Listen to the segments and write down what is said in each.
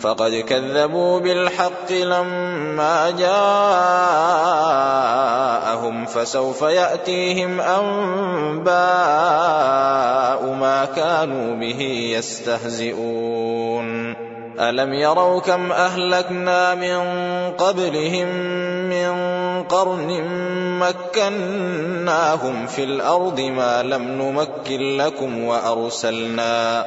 فقد كذبوا بالحق لما جاءهم فسوف يأتيهم أنباء ما كانوا به يستهزئون. ألم يروا كم أهلكنا من قبلهم من قرن مكناهم في الأرض ما لم نمكن لكم وأرسلنا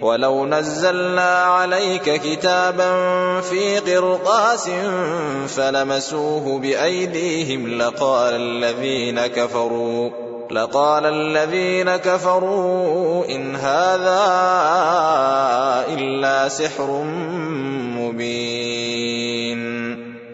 ولو نزلنا عليك كتابا في قرطاس فلمسوه بأيديهم لقال الذين كفروا لقال الذين كفروا إن هذا إلا سحر مبين.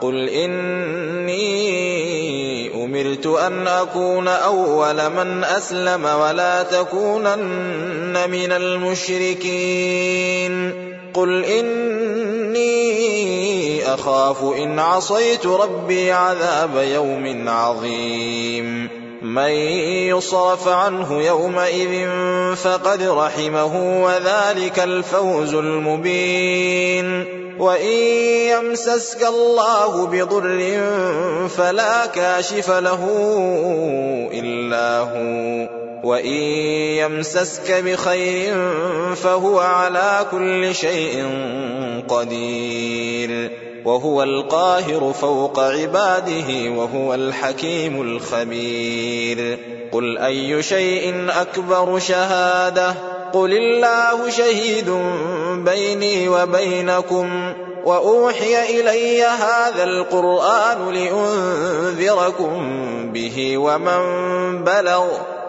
قل إني أمرت أن أكون أول من أسلم ولا تكونن من المشركين. قل إني أخاف إن عصيت ربي عذاب يوم عظيم. من يصرف عنه يومئذ فقد رحمه وذلك الفوز المبين. وإن يمسسك الله بضر فلا كاشف له إلا هو. وان يمسسك بخير فهو على كل شيء قدير وهو القاهر فوق عباده وهو الحكيم الخبير قل اي شيء اكبر شهاده قل الله شهيد بيني وبينكم واوحي الي هذا القران لانذركم به ومن بلغ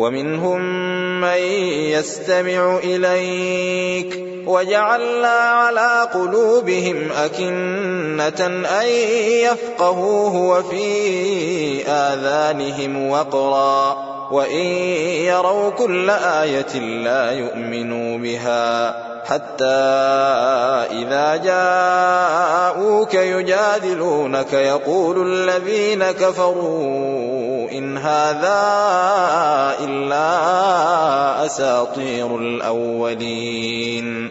ومنهم من يستمع إليك وجعلنا على قلوبهم أكنة أن يفقهوه وفي آذانهم وقرا وإن يروا كل آية لا يؤمنوا بها حتى إذا جاءوك يجادلونك يقول الذين كفروا إن هذا إلا أساطير الأولين.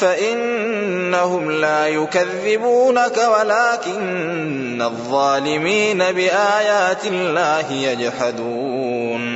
فإنهم لا يكذبونك ولكن الظالمين بآيات الله يجحدون.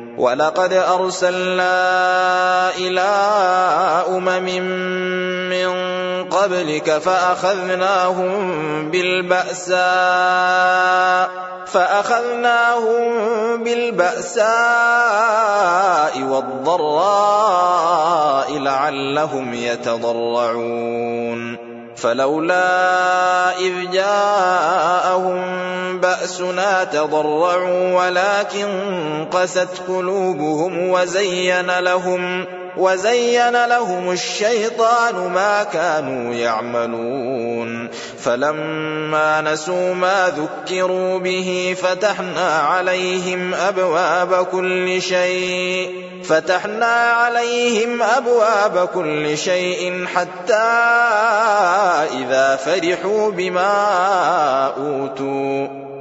ولقد أرسلنا إلى أمم من قبلك فأخذناهم بالبأساء فأخذناهم بالبأساء والضراء لعلهم يتضرعون فلولا إذ جاءهم بأسنا تضرعوا ولكن قست قلوبهم وزين لهم وزين لهم الشيطان ما كانوا يعملون. فلما نسوا ما ذكروا به فتحنا عليهم أبواب كل شيء فتحنا عليهم أبواب كل شيء حتى إذا فرحوا بما أوتوا.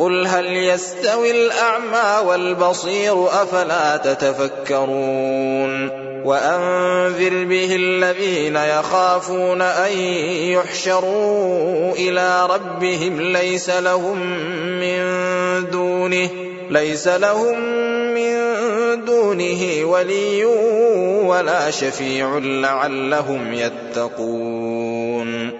قل هل يستوي الأعمى والبصير أفلا تتفكرون وأنذر به الذين يخافون أن يحشروا إلى ربهم ليس لهم من دونه ليس لهم من دونه ولي ولا شفيع لعلهم يتقون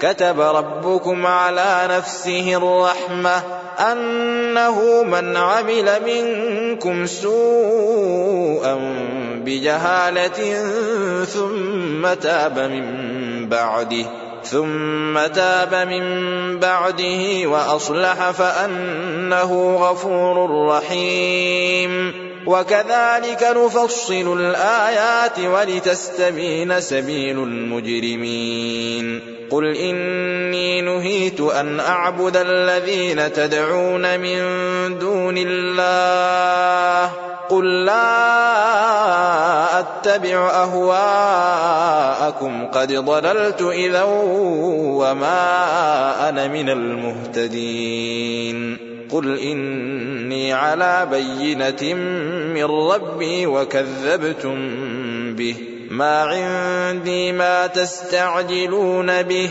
كتب ربكم على نفسه الرحمة أنه من عمل منكم سوءا بجهالة ثم تاب من بعده ثم تاب من بعده وأصلح فأنه غفور رحيم. وكذلك نفصل الآيات ولتستبين سبيل المجرمين. قل إني نهيت أن أعبد الذين تدعون من دون الله. قل لا أتبع أهواءكم. قد ضللت إذا وما أنا من المهتدين. قل إني على بينة من ربي وكذبتم به ما عندي ما تستعجلون به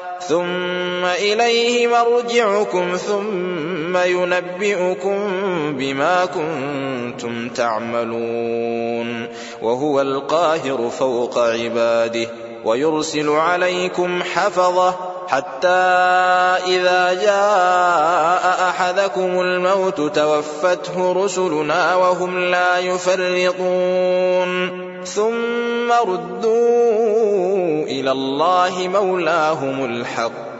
ثم إليه مرجعكم ثم ينبئكم بما كنتم تعملون وهو القاهر فوق عباده. ويرسل عليكم حفظة حتى إذا جاء أحدكم الموت توفته رسلنا وهم لا يفرطون. ثم ردوا إلى الله مولاهم الحق.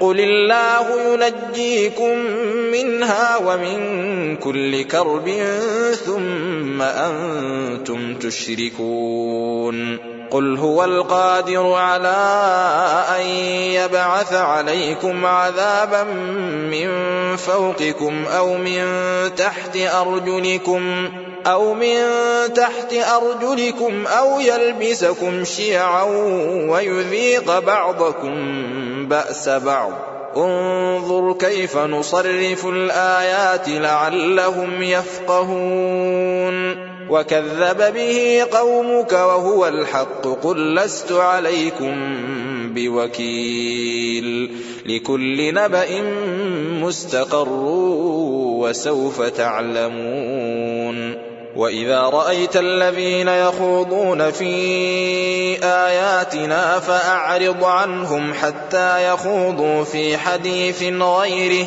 قل الله ينجيكم منها ومن كل كرب ثم أنتم تشركون قل هو القادر على أن يبعث عليكم عذابا من فوقكم أو من تحت أرجلكم أو من تحت أرجلكم أو يلبسكم شيعا ويذيق بعضكم بأس بعض. انظر كيف نصرف الآيات لعلهم يفقهون. وكذب به قومك وهو الحق قل لست عليكم بوكيل. لكل نبأ مستقر وسوف تعلمون. وإذا رأيت الذين يخوضون في آياتنا فأعرض عنهم حتى يخوضوا في حديث غيره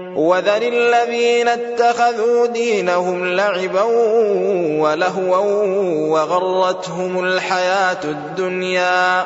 وذر الذين اتخذوا دينهم لعبا ولهوا وغرتهم الحياة الدنيا.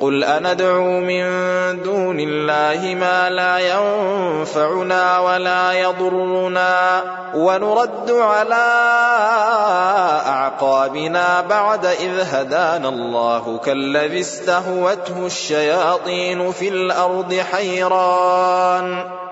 قل أندعو من دون الله ما لا ينفعنا ولا يضرنا ونرد على أعقابنا بعد إذ هدانا الله كالذي استهوته الشياطين في الأرض حيران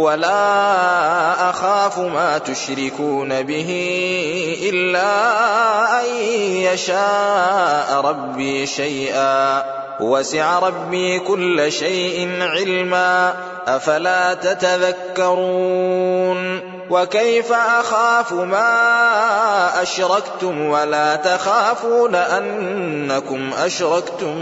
ولا أخاف ما تشركون به إلا أن يشاء ربي شيئا وسع ربي كل شيء علما أفلا تتذكرون وكيف أخاف ما أشركتم ولا تخافون أنكم أشركتم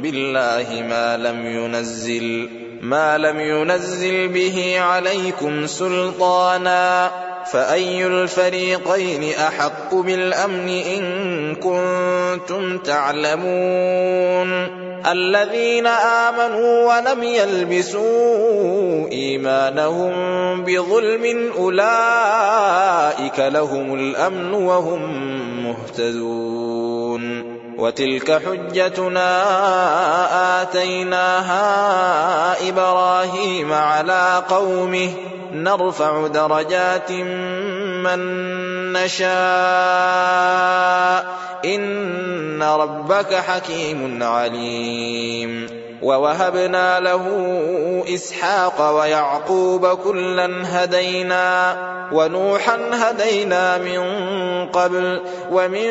بالله ما لم ينزل ما لم ينزل به عليكم سلطانا فأي الفريقين أحق بالأمن إن كنتم تعلمون الذين آمنوا ولم يلبسوا إيمانهم بظلم أولئك لهم الأمن وهم مهتدون وتلك حجتنا آتيناها إبراهيم على قومه نرفع درجات من نشاء إن ربك حكيم عليم ووهبنا له إسحاق ويعقوب كلا هدينا ونوحا هدينا من قبل ومن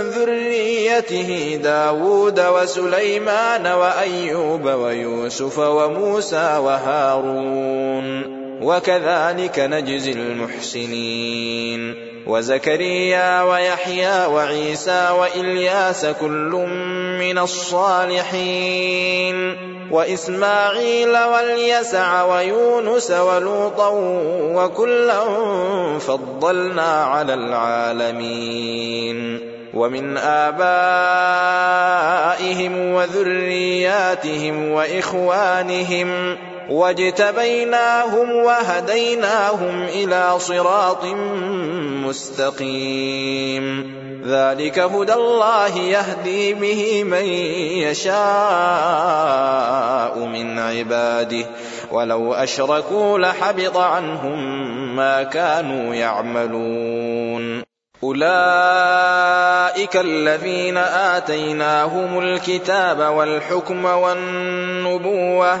ذريته داود وسليمان وأيوب ويوسف وموسى وهارون وكذلك نجزي المحسنين. وزكريا ويحيى وعيسى وإلياس كل من الصالحين. وإسماعيل واليسع ويونس ولوطا وكلا فضلنا على العالمين. ومن آبائهم وذرياتهم وإخوانهم واجتبيناهم وهديناهم إلى صراط مستقيم ذلك هدى الله يهدي به من يشاء من عباده ولو أشركوا لحبط عنهم ما كانوا يعملون أولئك الذين آتيناهم الكتاب والحكم والنبوة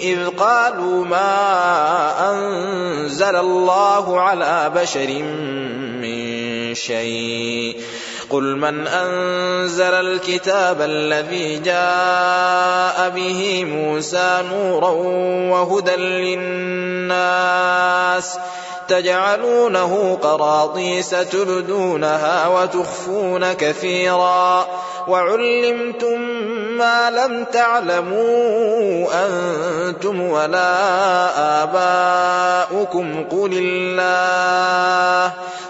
إذ قالوا ما أنزل الله على بشر من شيء قل من أنزل الكتاب الذي جاء به موسى نورا وهدى للناس تجعلونه قراطيس تبدونها وتخفون كثيرا. وعلمتم ما لم تعلموا أنتم ولا آباؤكم. قل الله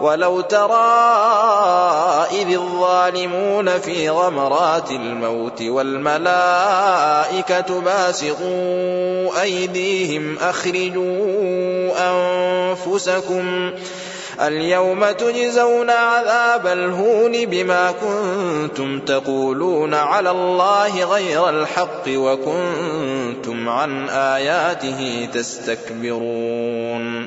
ولو ترى إذ الظالمون في غمرات الموت والملائكة باسطوا أيديهم أخرجوا أنفسكم اليوم تجزون عذاب الهون بما كنتم تقولون على الله غير الحق وكنتم عن آياته تستكبرون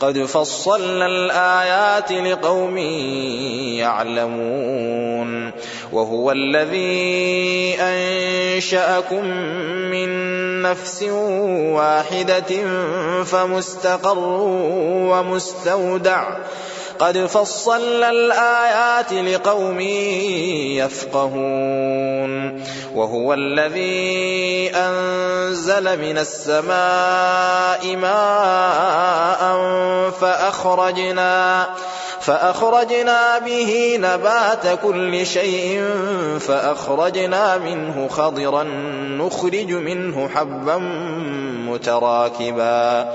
قد فصلنا الآيات لقوم يعلمون وهو الذي أنشأكم من نفس واحدة فمستقر ومستودع قد فصلنا الآيات لقوم يفقهون. وهو الذي أنزل من السماء ماء فأخرجنا فأخرجنا به نبات كل شيء فأخرجنا منه خضرا نخرج منه حبا متراكبا.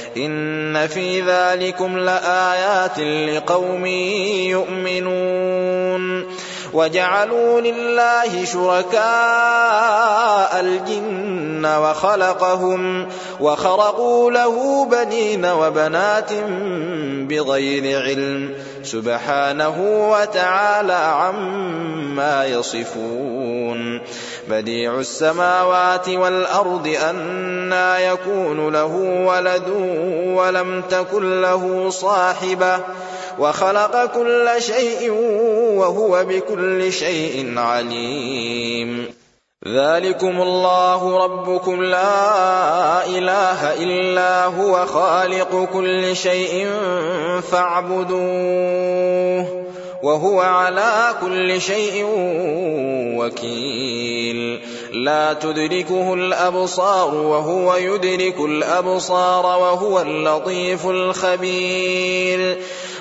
إن في ذلكم لآيات لقوم يؤمنون وجعلوا لله شركاء الجن وخلقهم وخرقوا له بنين وبنات بغير علم سبحانه وتعالى عما يصفون بديع السماوات والأرض أنا يكون له ولد ولم تكن له صاحبة وخلق كل شيء وهو بكل شيء عليم. ذلكم الله ربكم لا إله إلا هو خالق كل شيء فاعبدوه وهو على كل شيء وكيل. لا تدركه الأبصار وهو يدرك الأبصار وهو اللطيف الخبير.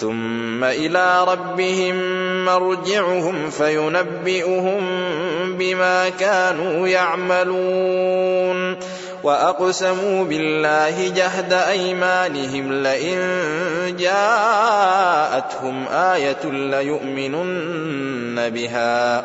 ثم إلى ربهم مرجعهم فينبئهم بما كانوا يعملون. وأقسموا بالله جهد أيمانهم لئن جاءتهم آية ليؤمنن بها.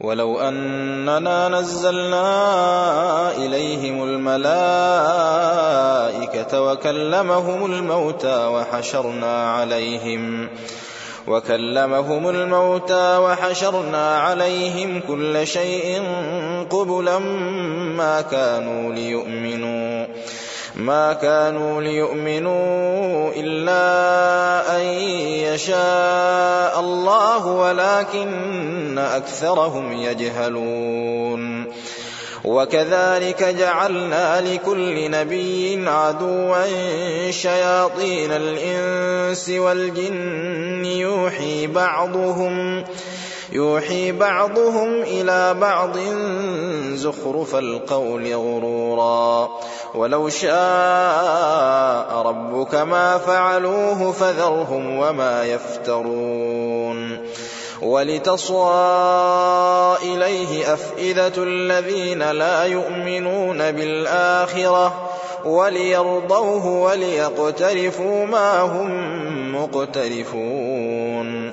ولو أننا نزلنا إليهم الملائكة وكلمهم الموتى وحشرنا عليهم وكلمهم الموتى وحشرنا عليهم كل شيء قبلا ما كانوا ليؤمنوا ما كانوا ليؤمنوا إلا أن يشاء الله ولكن أكثرهم يجهلون. وكذلك جعلنا لكل نبي عدوا شياطين الإنس والجن يوحي بعضهم بعضهم إلى بعض زخرف القول غرورا ولو شاء ربك ما فعلوه فذرهم وما يفترون. ولتصغى إليه أفئدة الذين لا يؤمنون بالآخرة وليرضوه وليقترفوا ما هم مقترفون.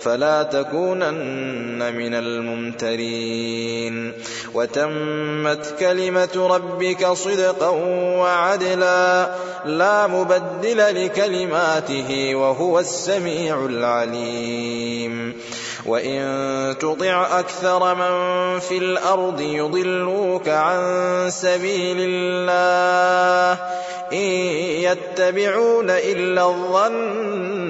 فلا تكونن من الممترين وتمت كلمة ربك صدقا وعدلا لا مبدل لكلماته وهو السميع العليم وإن تطع أكثر من في الأرض يضلوك عن سبيل الله إن يتبعون إلا الظن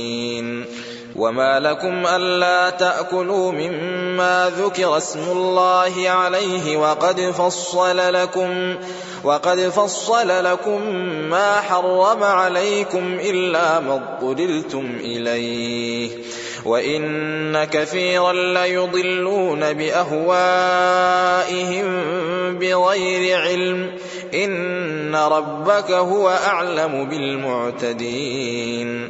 وما لكم ألا تأكلوا مما ذكر اسم الله عليه وقد فصل لكم وقد فصل لكم ما حرم عليكم إلا ما اضطررتم إليه وإن كثيرا ليضلون بأهوائهم بغير علم إن ربك هو أعلم بالمعتدين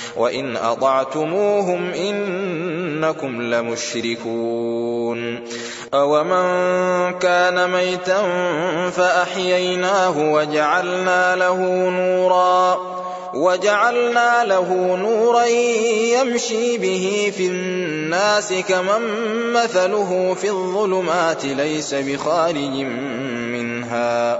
وإن أطعتموهم إنكم لمشركون أومن كان ميتا فأحييناه وجعلنا له نورا وجعلنا له نورا يمشي به في الناس كمن مثله في الظلمات ليس بخارج منها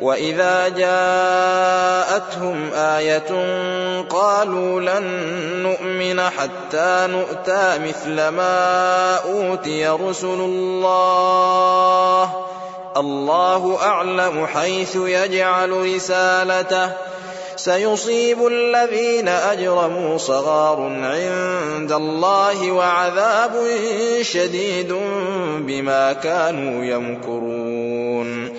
وإذا جاءتهم آية قالوا لن نؤمن حتى نؤتى مثل ما أوتي رسل الله الله أعلم حيث يجعل رسالته سيصيب الذين أجرموا صغار عند الله وعذاب شديد بما كانوا يمكرون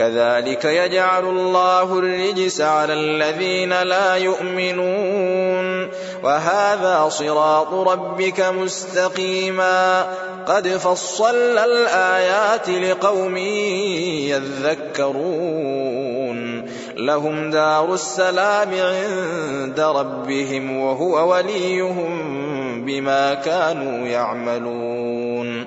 كذلك يجعل الله الرجس على الذين لا يؤمنون. وهذا صراط ربك مستقيما. قد فصلنا الآيات لقوم يذكرون. لهم دار السلام عند ربهم وهو وليهم بما كانوا يعملون.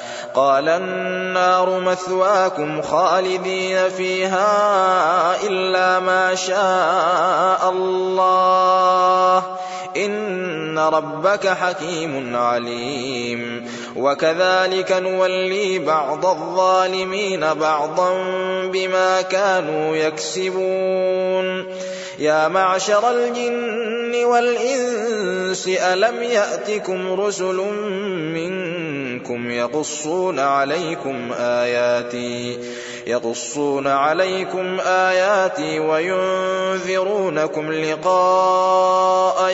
قال النار مثواكم خالدين فيها إلا ما شاء الله. إن ربك حكيم عليم. وكذلك نولي بعض الظالمين بعضا بما كانوا يكسبون. يا معشر الجن والإنس ألم يأتكم رسل منكم يقصون عليكم آياتي يقصون عليكم آياتي وينذرونكم لقاء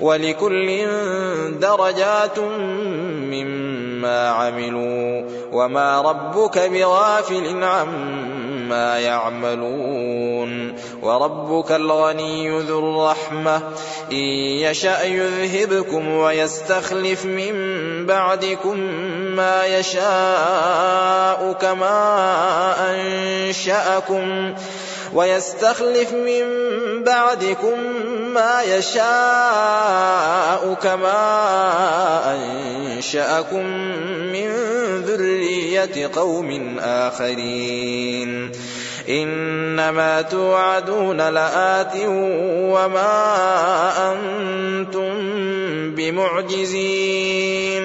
ولكل درجات مما عملوا وما ربك بغافل عما يعملون وربك الغني ذو الرحمة إن يشأ يذهبكم ويستخلف من بعدكم ما يشاء كما أنشأكم ويستخلف من بعدكم ما يشاء كما أنشأكم من ذرية قوم آخرين. إنما توعدون لآت وما أنتم بمعجزين.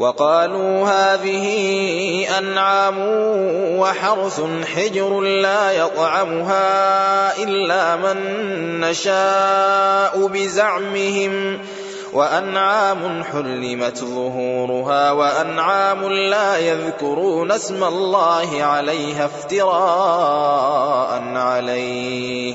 وقالوا هذه أنعام وحرث حجر لا يطعمها إلا من نشاء بزعمهم وأنعام حرمت ظهورها وأنعام لا يذكرون اسم الله عليها افتراء عليه.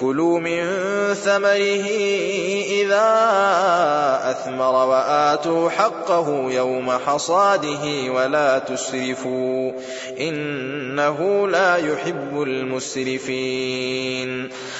كلوا من ثمره إذا أثمر وآتوا حقه يوم حصاده ولا تسرفوا إنه لا يحب المسرفين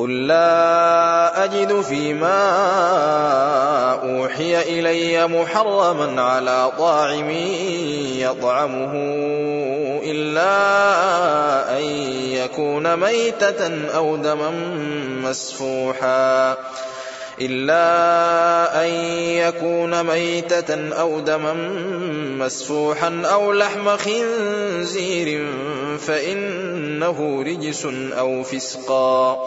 قل لا أجد فيما أوحي إلي محرما على طاعم يطعمه إلا أن يكون ميتة أو دما مسفوحا إلا أن يكون ميتة أو دما مسفوحا أو لحم خنزير فإنه رجس أو فسقا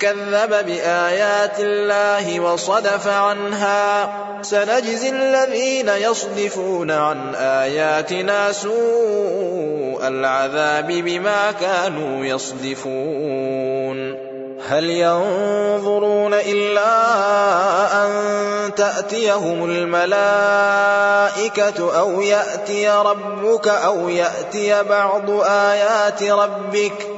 كذب بآيات الله وصدف عنها سنجزي الذين يصدفون عن آياتنا سوء العذاب بما كانوا يصدفون. هل ينظرون إلا أن تأتيهم الملائكة أو يأتي ربك أو يأتي بعض آيات ربك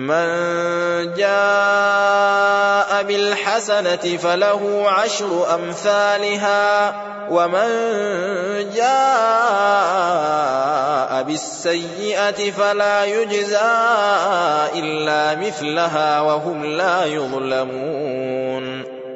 من جاء بالحسنة فله عشر أمثالها ومن جاء بالسيئة فلا يجزى إلا مثلها وهم لا يظلمون.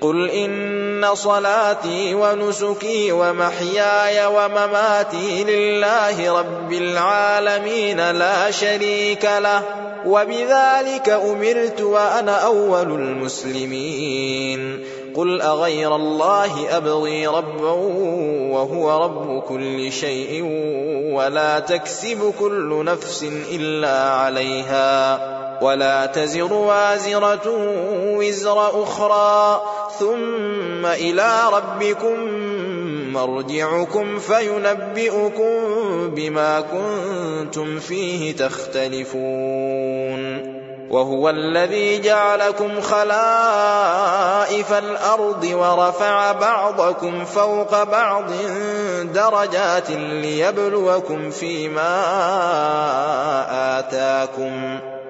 قل إن صلاتي ونسكي ومحياي ومماتي لله رب العالمين لا شريك له وبذلك أمرت وأنا أول المسلمين قل أغير الله أبغي ربا وهو رب كل شيء ولا تكسب كل نفس إلا عليها ولا تزر وازرة وزر أخرى ثم إلى ربكم مرجعكم فينبئكم بما كنتم فيه تختلفون وهو الذي جعلكم خلائف الأرض ورفع بعضكم فوق بعض درجات ليبلوكم فيما آتاكم